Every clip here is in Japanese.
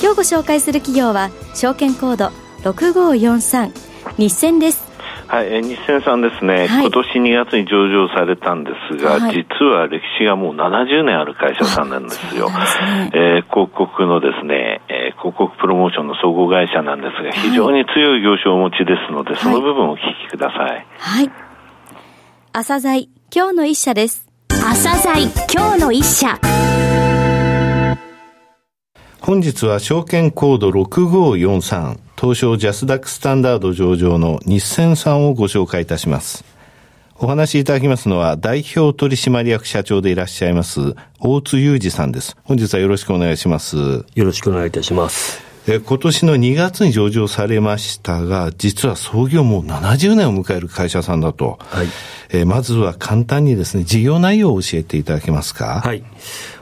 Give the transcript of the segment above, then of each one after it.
今日ご紹介する企業は証券コード6543日銭ですはい、え日銭さんですね、はい、今年2月に上場されたんですが、はい、実は歴史がもう70年ある会社さんなんですよ。すね、えー、広告のですね、えー、広告プロモーションの総合会社なんですが、非常に強い業種をお持ちですので、その部分をお聞きください。はい。朝鮮今日の一社です。朝鮮今日の一社。本日は証券コード6543東証ジャスダックスタンダード上場の日銭さんをご紹介いたします。お話しいただきますのは代表取締役社長でいらっしゃいます大津裕二さんです。本日はよろしくお願いします。よろしくお願いいたします。え今年の2月に上場されましたが、実は創業もう70年を迎える会社さんだと。はい。えまずは簡単にですね、事業内容を教えていただけますか？はい。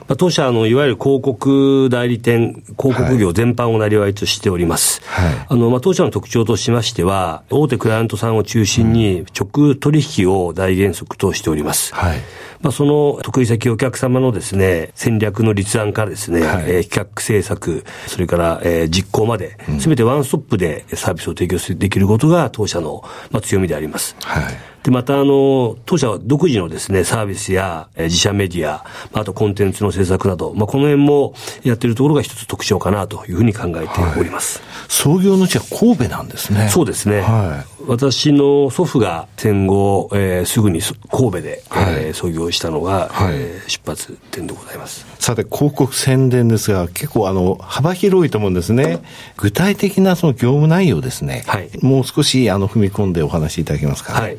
まあ、当社の、いわゆる広告代理店、広告業全般をなりわいとしております。はい、あの、まあ、当社の特徴としましては、大手クライアントさんを中心に直取引を大原則としております。はいまあ、その得意先お客様のですね、戦略の立案からですね、はい、えー、企画制作、それから、えー、実行まで、すべてワンストップでサービスを提供できることが当社の、まあ、強みであります。はいで、また、あの、当社は独自のですね、サービスや、え自社メディア、あとコンテンツの制作など、まあ、この辺もやってるところが一つ特徴かなというふうに考えております。はい、創業の地は神戸なんですね。そうですね。はい、私の祖父が戦後、えー、すぐに神戸で、はい、えー、創業したのが、はい、えー、出発点でございます。さて、広告宣伝ですが、結構あの、幅広いと思うんですね。具体的なその業務内容ですね。はい、もう少しあの、踏み込んでお話しいただけますか。はい。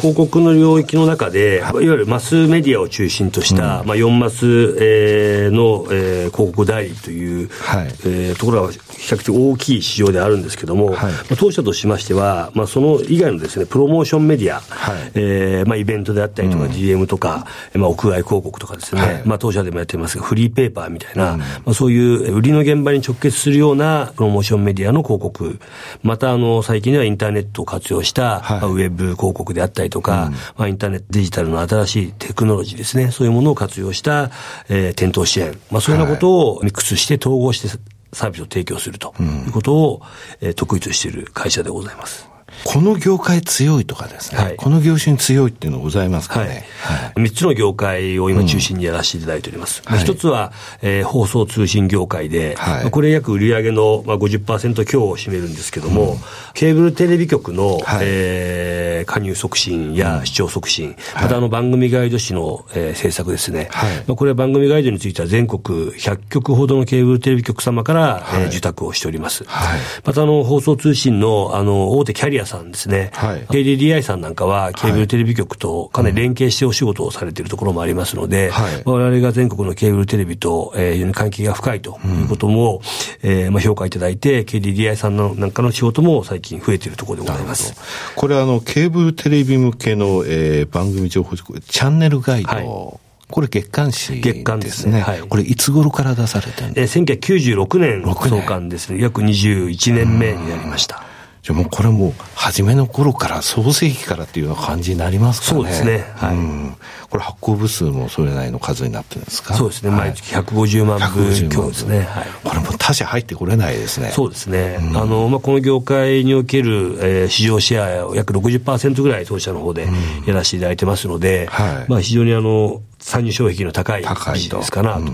広告の領域の中で、い。わゆるマスメディアを中心とした、うん、まあ、4マス、えー、の、えー、広告代理という、はい、えー、ところが比較的大きい市場であるんですけれども、はい、まあ、当社としましては、まあ、その以外のですね、プロモーションメディア、はい、えー、まあ、イベントであったりとか、うん、GM とか、まあ、屋外広告とかですね、はい、まあ、当社でもやってますが、フリーペーパーみたいな、うん、まあ、そういう売りの現場に直結するようなプロモーションメディアの広告、また、あの、最近ではインターネットを活用した、ウェブ広告であったりとか、まあ、インターネットデジタルの新しいテクノロジーですね、そういうものを活用した、えー、店頭支援、まあ、そういうようなことをミックスして統合してサービスを提供するということを、えー、得意としている会社でございます。この業界強いとかですね、はい、この業種に強いっていうのございますかね。はい。3つの業界を今中心にやらせていただいております。一、うん、つは、えー、放送通信業界で、はい、これ約売上の、まあ、50%強を占めるんですけども、うん、ケーブルテレビ局の、はい、えー、加入促進や視聴促進、またあの番組ガイド誌の、えー、制作ですね。はい、まあ、これは番組ガイドについては全国100局ほどのケーブルテレビ局様から、はい、えー、受託をしております。はい、またあの放送通信のあの大手キャリアさんですね。はい。KDDI さんなんかは、ケーブルテレビ局とかなり連携してお仕事をされているところもありますので、はい。我々が全国のケーブルテレビと、えー、非常に関係が深いということも、うん、えー、まあ、評価いただいて、KDDI さんのなんかの仕事も最近増えているところでございます。これあの、ケーブルテレビ向けの、えー、番組情報、チャンネルガイド、はいこれ月刊誌ですね。月刊ですね。はい。これいつ頃から出されてるんですかえー、1996年創刊ですね。約21年目になりました。じゃもうこれも初めの頃から創世紀からっていうような感じになりますかね。そうですね。はい。うん、これ発行部数もそれなりの数になってるんですか？そうですね。毎月150万部強ですね。はい。これも他社入ってこれないですね。そうですね。うん、あの、まあ、この業界における、えー、市場シェアを約60%ぐらい当社の方でやらせていただいてますので、うん、はい。まあ、非常にあの、参入障壁の高いビジネスかなと考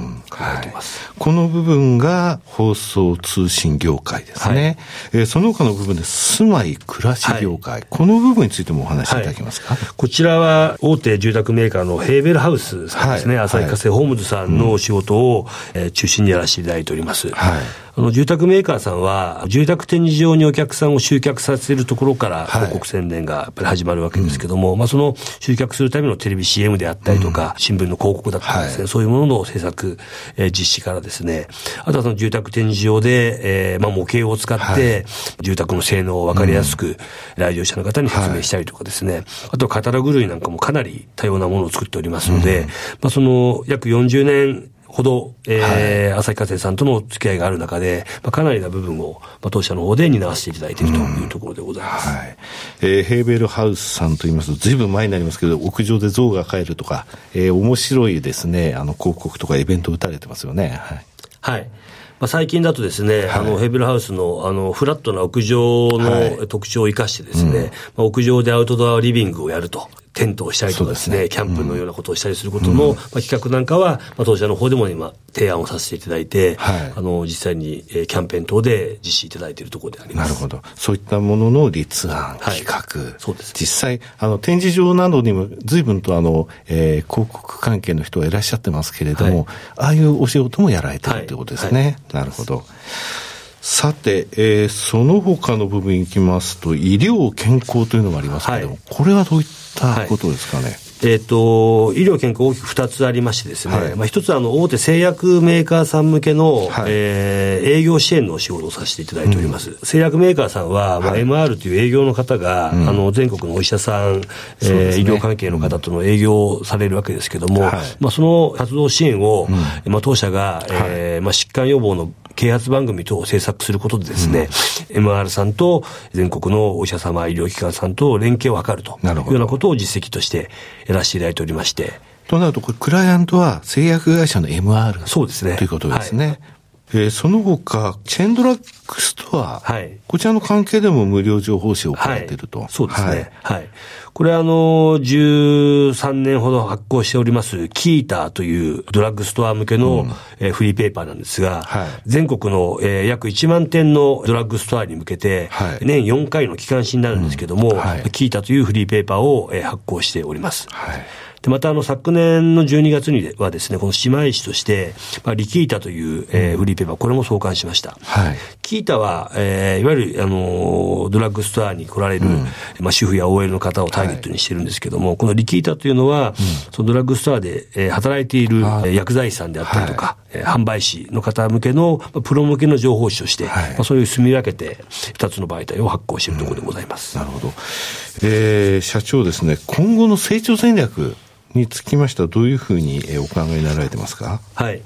えてます、うんはい、この部分が放送通信業界ですね。はい、えー、その他の部分で住まい暮らし業界、はい、この部分についてもお話しいただけますか、はい、こちらは大手住宅メーカーのヘーベルハウスさんですね、旭化成ホームズさんのお仕事を、えー、中心にやらせていただいております。はい。あの、住宅メーカーさんは、住宅展示場にお客さんを集客させるところから広告宣伝がやっぱり始まるわけですけども、はい、まあその集客するためのテレビ CM であったりとか、うん、新新聞の広告だったりですね、はい、そういうものの制作、えー、実施からですね、あとはその住宅展示場で、えー、まあ模型を使って、住宅の性能をわかりやすく、来場者の方に説明したりとかですね、あとカタログ類なんかもかなり多様なものを作っておりますので、まあその約40年ほど、えー、はい、旭化成さんとの付き合いがある中で、まあ、かなりな部分を、まあ、当社の方で担わせていただいているというところでございます。うん、はい。えー、ヘーベルハウスさんといいますと、ずいぶん前になりますけど、屋上で象が帰るとか、えー、面白いですね、あの、広告とかイベント打たれてますよね。はい。はいまあ、最近だとですね、はい、あの、ヘビルハウスの、あの、フラットな屋上の特徴を生かしてですね、まあ、屋上でアウトドアリビングをやると。テントをしたりとかですね、すね。キャンプのようなことをしたりすることの、うん、まあ、企画なんかは、まあ、当社の方でも今、提案をさせていただいて、はい、あの、実際に、えー、キャンペーン等で実施いただいているところであります。なるほど。そういったものの立案、企画、はい、そうです、実際、あの、展示場などにも随分とあの、えー、広告関係の人がいらっしゃってますけれども、はい、ああいうお仕事もやられてるということですね。なるほど。さて、えー、その他の部分いきますと、医療健康というのがありますけれども、これはどういったことですかね。えっ、ー、と、医療健康大きく2つありましてですね、はい、まあ一つはあの大手製薬メーカーさん向けの、はい、えー、営業支援のお仕事をさせていただいております。うん、製薬メーカーさんは、まあ、MR という営業の方が、あの全国のお医者さん、えーね、医療関係の方との営業をされるわけですけども、はい、まあその活動支援を、うん、まあ当社が、えー、まあ疾患予防の啓発番組等を制作することでですね、うん、MR さんと全国のお医者様、医療機関さんと連携を図るというようなことを実績としてやらせていただいておりまして。となると、これ、クライアントは製薬会社の MR そうですね。ということですね。はいえー、その他、チェーンドラッグストア、はい、こちらの関係でも無料情報誌を行っていると、はい、そうですね。はい。はい、これあの、13年ほど発行しております、キーターというドラッグストア向けの、うん、えー、フリーペーパーなんですが、はい、全国の、えー、約1万点のドラッグストアに向けて、はい、年4回の期間誌になるんですけども、うん。はい、キータというフリーペーパーを、えー、発行しております。はいで、またあの昨年の12月にはですね、この姉妹誌として、まあ、リキータという、えー、フリーペーパー、これも創刊しました。はい。キータは、えー、いわゆる、あの、ドラッグストアに来られる、うん、まあ、主婦や OL の方をターゲットにしてるんですけども、はい、このリキータというのは、うん、そのドラッグストアで、えー、働いている薬剤師さんであったりとか、はい、販売士の方向けの、まあ、プロ向けの情報誌として、はい、まあ、そういう住み分けて、二つの媒体を発行しているところでございます。うん、なるほど。えー、社長ですね、今後の成長戦略、につきましては、どういうふうにお考えになられてますか？はい。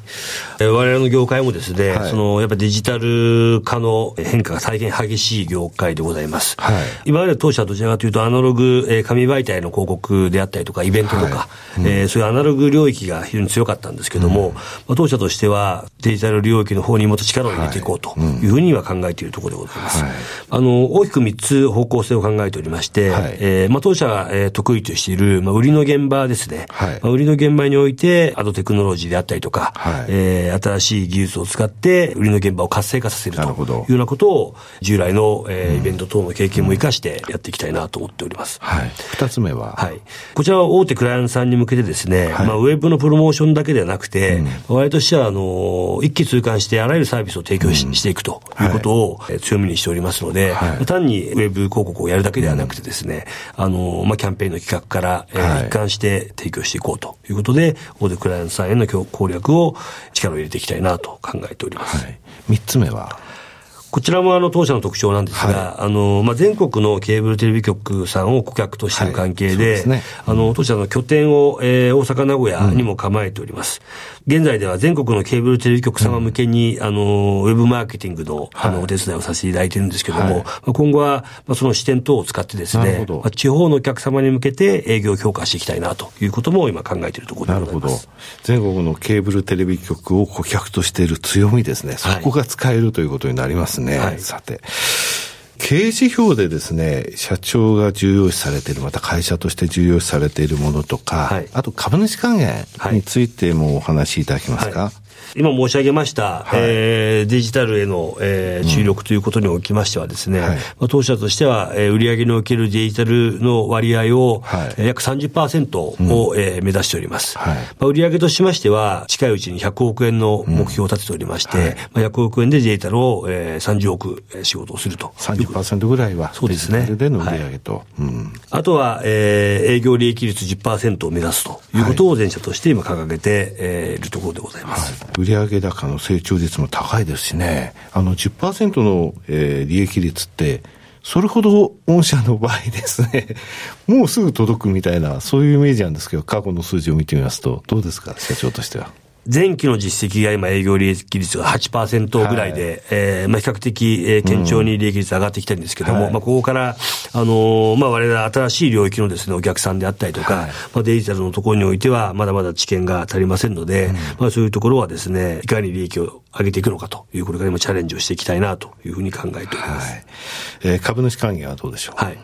我々の業界もですね、はい、その、やっぱデジタル化の変化が大変激しい業界でございます。はい。今まで当社はどちらかというと、アナログ、え紙媒体の広告であったりとか、イベントとか、はいうん、えー、そういうアナログ領域が非常に強かったんですけども、うん、まあ、当社としては、デジタル領域の方にもっと力を入れていこうというふうには考えているところでございます。はい、あの、大きく3つ方向性を考えておりまして、はい、えー、まあ、当社が、えー、得意としている、まあ、売りの現場ですね。はい、まあ、売りの現場において、アドテクノロジーであったりとか、はい、えー、新しい技術を使って、売りの現場を活性化させるというようなことを、従来の、えー、イベント等の経験も生かしてやっていきたいなと思っております。はい。二つ目は？はい。こちらは大手クライアントさんに向けてですね、はい、まあ、ウェブのプロモーションだけではなくて、うん、我々としては、あの、一気通貫してあらゆるサービスを提供しうん、していくということを、はい、強みにしておりますので、はい、単にウェブ広告をやるだけではなくてですね、あの、まあ、キャンペーンの企画から、えー、一貫して提供していこうということで、大手クライアントさんへの攻略を力を入れていきたいなと考えております。はい、3つ目はこちらもあの当社の特徴なんですが、はい、あの、まあ、全国のケーブルテレビ局さんを顧客としている関係で、はいね、あの、当社の拠点を、えー、大阪、名古屋にも構えております。うん、現在では全国のケーブルテレビ局様向けに、うん、あの、ウェブマーケティングの、あの、お手伝いをさせていただいているんですけども、はい、まあ、今後は、まあ、その視点等を使ってですね、まあ、地方のお客様に向けて営業を強化していきたいなということも今考えているところでございます。なるほど。全国のケーブルテレビ局を顧客としている強みですね。そこが使えるということになりますね。はい、さて。経営指標でですね、社長が重要視されている、また会社として重要視されているものとか、はい、あと株主還元についてもお話しいただけますか？はい今申し上げました、はい、えー、デジタルへの、えー、注力ということにおきましてはですね、うんはい、まあ、当社としては、えー、売上におけるデジタルの割合を、はい、約30%を、うん、えー、目指しております。はい、まあ、売上としましては、近いうちに100億円の目標を立てておりまして、うん。はい、まあ、100億円でデジタルを、えー、30億仕事をすると。30%ぐらいは、そうですね。での売上と。はい。うん、あとは、えー、営業利益率10%を目指すということを全社として今掲げて、えー、いるところでございます。売上高の成長率も高いですしね、あの10%の、えー、利益率って、それほど御社の場合ですね、もうすぐ届くみたいな、そういうイメージなんですけど、過去の数字を見てみますと、どうですか、社長としては。前期の実績が今営業利益率が8%ぐらいで、はい、えー、まあ、比較的、えー、堅調に利益率上がってきてるんですけども、うん、まあ、ここから、あのー、まあ、我々新しい領域のですね、お客さんであったりとか、はい、まあ、デジタルのところにおいては、まだまだ知見が足りませんので、うん、まあ、そういうところはですね、いかに利益を上げていくのかという、これから今チャレンジをしていきたいなというふうに考えております。はい、えー、株主還元はどうでしょう？はい。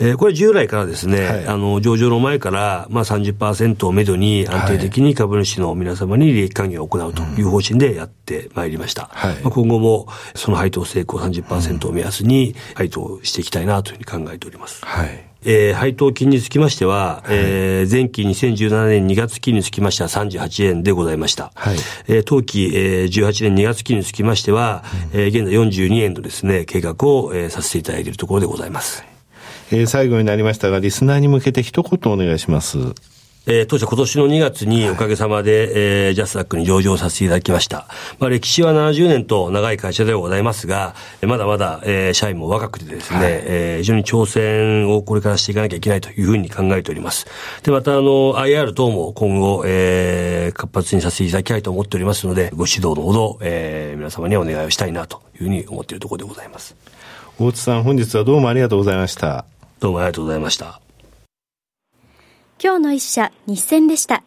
えー、これ従来からですね、はい、あの、上場の前から、まあ30%をめどに安定的に株主の皆様に利益還元を行うという方針でやってまいりました。はい、まあ、今後もその配当成功30%を目安に配当していきたいなというふうに考えております。はい。えー、配当金につきましては、はい、えー、前期2017年2月期につきましては38円でございました。はい、えー、当期、えー、18年2月期につきましては、うん、えー、現在42円のですね、計画を、えー、させていただいているところでございます。えー、最後になりましたが、リスナーに向けて一言お願いします。えー、当社今年の2月におかげさまで、はい、えー、ジャスダックに上場させていただきました。まあ、歴史は70年と長い会社ではございますが、まだまだ、えー、社員も若くてですね、はい、えー、非常に挑戦をこれからしていかなきゃいけないというふうに考えております。で、また、あの、IR 等も今後、えー、活発にさせていただきたいと思っておりますので、ご指導のほど、えー、皆様にはお願いをしたいなというふうに思っているところでございます。大津さん、本日はどうもありがとうございました。どうもありがとうございました。今日の一社、日銭でした。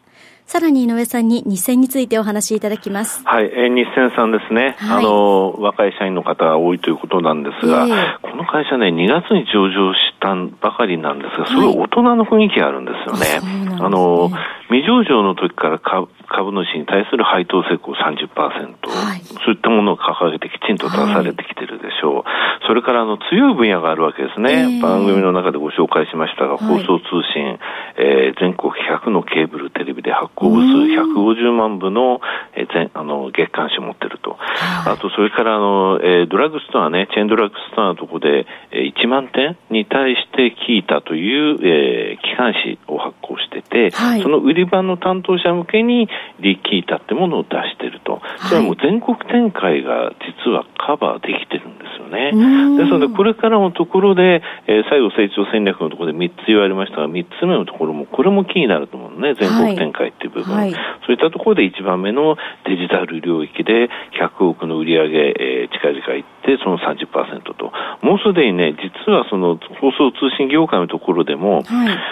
さらに井上さんに日銭についてお話しいただきます。はい、えー、日銭さんですね、はい、あの、若い社員の方が多いということなんですが、えー、この会社ね、2月に上場したばかりなんですが、すごい大人の雰囲気があるんですよね。はい、あの、未上場の時から株株主に対する配当成功30%、はい、そういったものを掲げてきちんと出されてきてるでしょう。はい、それからあの強い分野があるわけですね。えー、番組の中でご紹介しましたが、放送通信、えー、全国100のケーブルテレビで発行部数150万部の,、えー、全あの月刊誌を持ってると。はい、あと、それからあの、えー、ドラッグストアね、チェーンドラッグストアのとこで、えー、1万点に対して聞いたという、えー、機関誌を発行してて、はい、その売り場の担当者向けにリキータってものを出してると。それはもう全国展開が実はカバーできてるよね。ですので、これからのところで、えー、最後成長戦略のところで3つ言われましたが、3つ目のところも、これもキーになると思うのね、全国展開っていう部分。はい、そういったところで1番目のデジタル領域で100億の売り上げ、えー、近々いって、その30%と。もうすでにね、実はその放送通信業界のところでも、はい、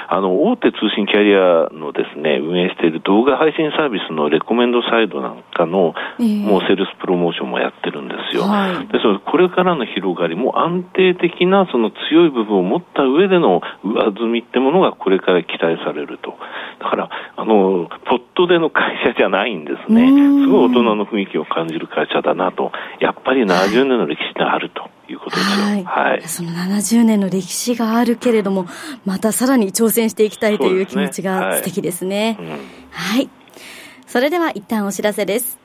あの、大手通信キャリアのですね、運営している動画配信サービスのレコメンドサイドなんかの、えー、もうセールスプロモーションもやってるんですよ。はい、ですので、これからの広がりも安定的なその強い部分を持った上での上積みってものがこれから期待されると。だから、あの、ポットでの会社じゃないんですね。すごい大人の雰囲気を感じる会社だなと。やっぱり70年の歴史があると。いうことですよ。はい。はい、その70年の歴史があるけれども、またさらに挑戦していきたいという気持ちが素敵ですね。はい、うんはい。それでは一旦お知らせです。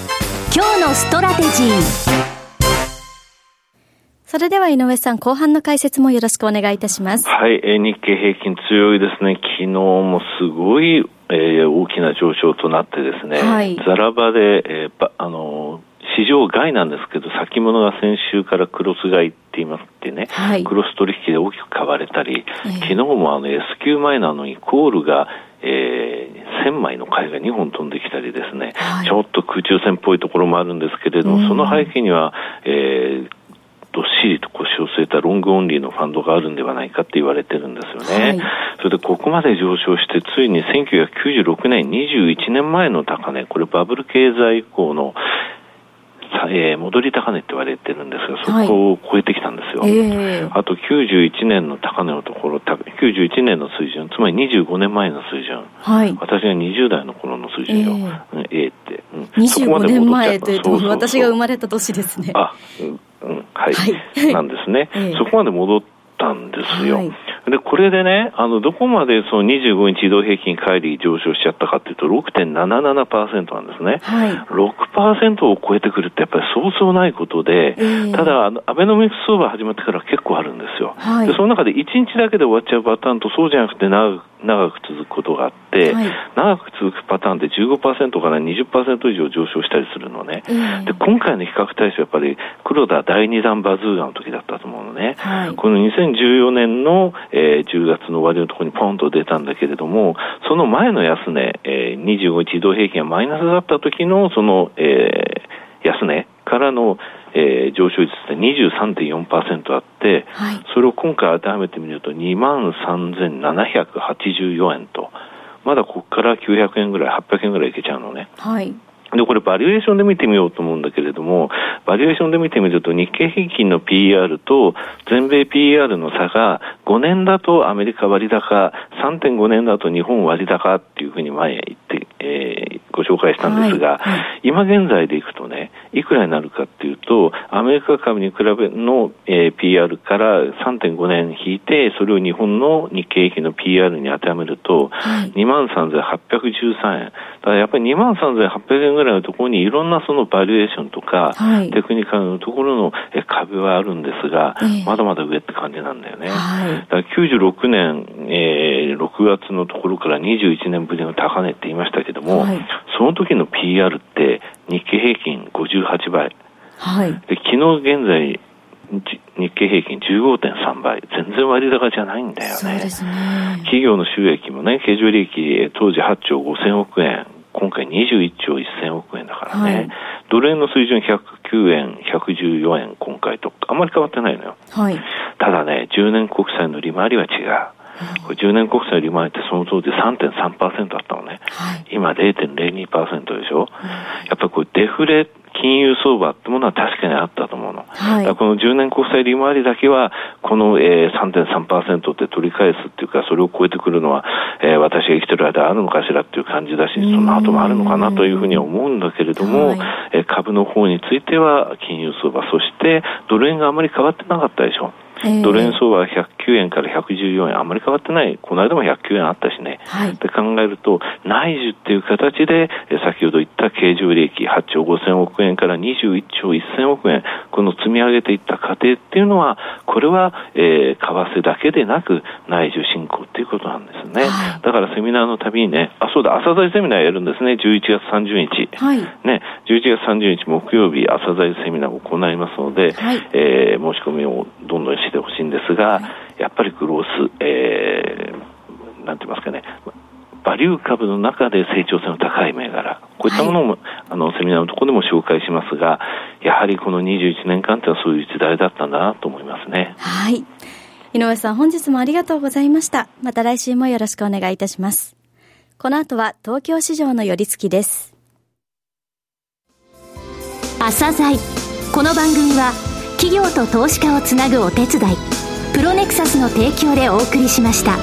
今日のストラテジーそれでは井上さん、後半の解説もよろしくお願いいたします。はい、えー、日経平均強いですね。昨日もすごい、えー、大きな上昇となってですね、はい、ザラバで、えー、あの市場外なんですけど、先物が先週からクロス買いって言いますってね、はい、クロス取引で大きく買われたり、えー、昨日もあの S q 前なのにコールが、えー、1000枚の貝が2本飛んできたりですね、はい、ちょっと空中戦っぽいところもあるんですけれども、その背景には、えー、どっしりと腰を据えたロングオンリーのファンドがあるんではないかって言われてるんですよね。はい、それでここまで上昇して、ついに1996年、21年前の高値、これバブル経済以降のえー、戻り高値って言われてるんですが、そこを超えてきですよ。はいえー、あと91年の高値のところ、91年の水準、つまり25年前の水準。はい、私が20代の頃の水準よ。えー、えー、って。うん、25年前というと、私が生まれた年ですね。あ、うん、はい。はい、なんですね。えー、そこまで戻ったんですよ。はいで、これでね、あの、どこまでその25日移動平均乖離上昇しちゃったかっていうと6.77%なんですね。はい。6%を超えてくるってやっぱりそうそうないことで、えー、ただ、あの、アベノミクス相場始まってから結構あるんですよ。はい。で、その中で1日だけで終わっちゃうパターンとそうじゃなくて長く長く続くことがあって、はい、長く続くパターンで15%から20%以上上昇したりするのね、えー、で今回の比較対象はやっぱり黒田第2弾バズーガの時だったと思うのね、はい、この2014年の、えー、10月の終わりのところにポンと出たんだけれども、その前の安値、えー、25日移動平均がマイナスだった時のその、えー、安値からのえー、上昇率って23.4%あって、はい、それを今回当てはめてみると2万3784円と、まだここから900円ぐらい、800円ぐらいいけちゃうのね。はい。で、これバリエーションで見てみようと思うんだけれども、バリエーションで見てみると日経平均の PR と全米 PR の差が5年だとアメリカ割高、3.5年だと日本割高っていうふうに前言って、えー、ご紹介したんですが、はいはい、今現在でいくとね、いくらになるかっていうと、アメリカ株に比べの、えー、PR から3.5年引いて、それを日本の日経平均の PR に当てはめると、はい、23,813円。だからやっぱり23,800円ぐらいのところにいろんなそのバリエーションとか、はい、テクニカルのところの壁はあるんですが、えー、まだまだ上って感じなんだよね。はい、だから96年、えー、6月のところから21年ぶりの高値って言いましたけども、はい、その時の PR って日経平均58倍。はい、で昨日現在日経平均15.3倍、全然割高じゃないんだよね。ね。企業の収益もね、経常利益当時8兆5000億円、今回21兆1000億円だからね、はい、ドル円の水準109円、114円、今回と、あんまり変わってないのよ。はい、ただね、10年国債の利回りは違う。これ10年国債利回りってその当時3.3%だったのね。はい、今0.02%でしょ？やっぱりこれデフレ金融相場ってものは確かにあったと思うの。はい、この10年国債利回りだけは、この、えー、3.3%って取り返すっていうか、それを超えてくるのは、えー、私が生きてる間あるのかしらっていう感じだし、その後もあるのかなというふうには思うんだけれども、はい、えー、株の方については金融相場、そしてドル円があまり変わってなかったでしょ。ドル円相場は109円から114円、あんまり変わってない、この間も109円あったしね、はい、って考えると、内需っていう形で、先ほど言った経常利益8兆5000億円から21兆1000億円、この積み上げていった過程っていうのは、これは、えー、為替だけでなく、内需振興っていうことなんですね。はい、だからセミナーのたびにね、あ、そうだ、朝鮮セミナーやるんですね、11月30日。はい、ね、11月30日木曜日、朝鮮セミナーを行いますので、はい、えー、申し込みをどんどんしてほしいんですが、やっぱりグロース、えー、なんて言いますかね、バリュー株の中で成長性の高い銘柄、こういったものも、はい、あの、セミナーのところでも紹介しますが、やはりこの21年間ってのはそういう時代だったんだなと思いますね。はい。井上さん、本日もありがとうございました。また来週もよろしくお願いいたします。この後は東京市場の寄り付きです。朝鮮この番組は企業と投資家をつなぐお手伝いプロネクサスの提供でお送りしました。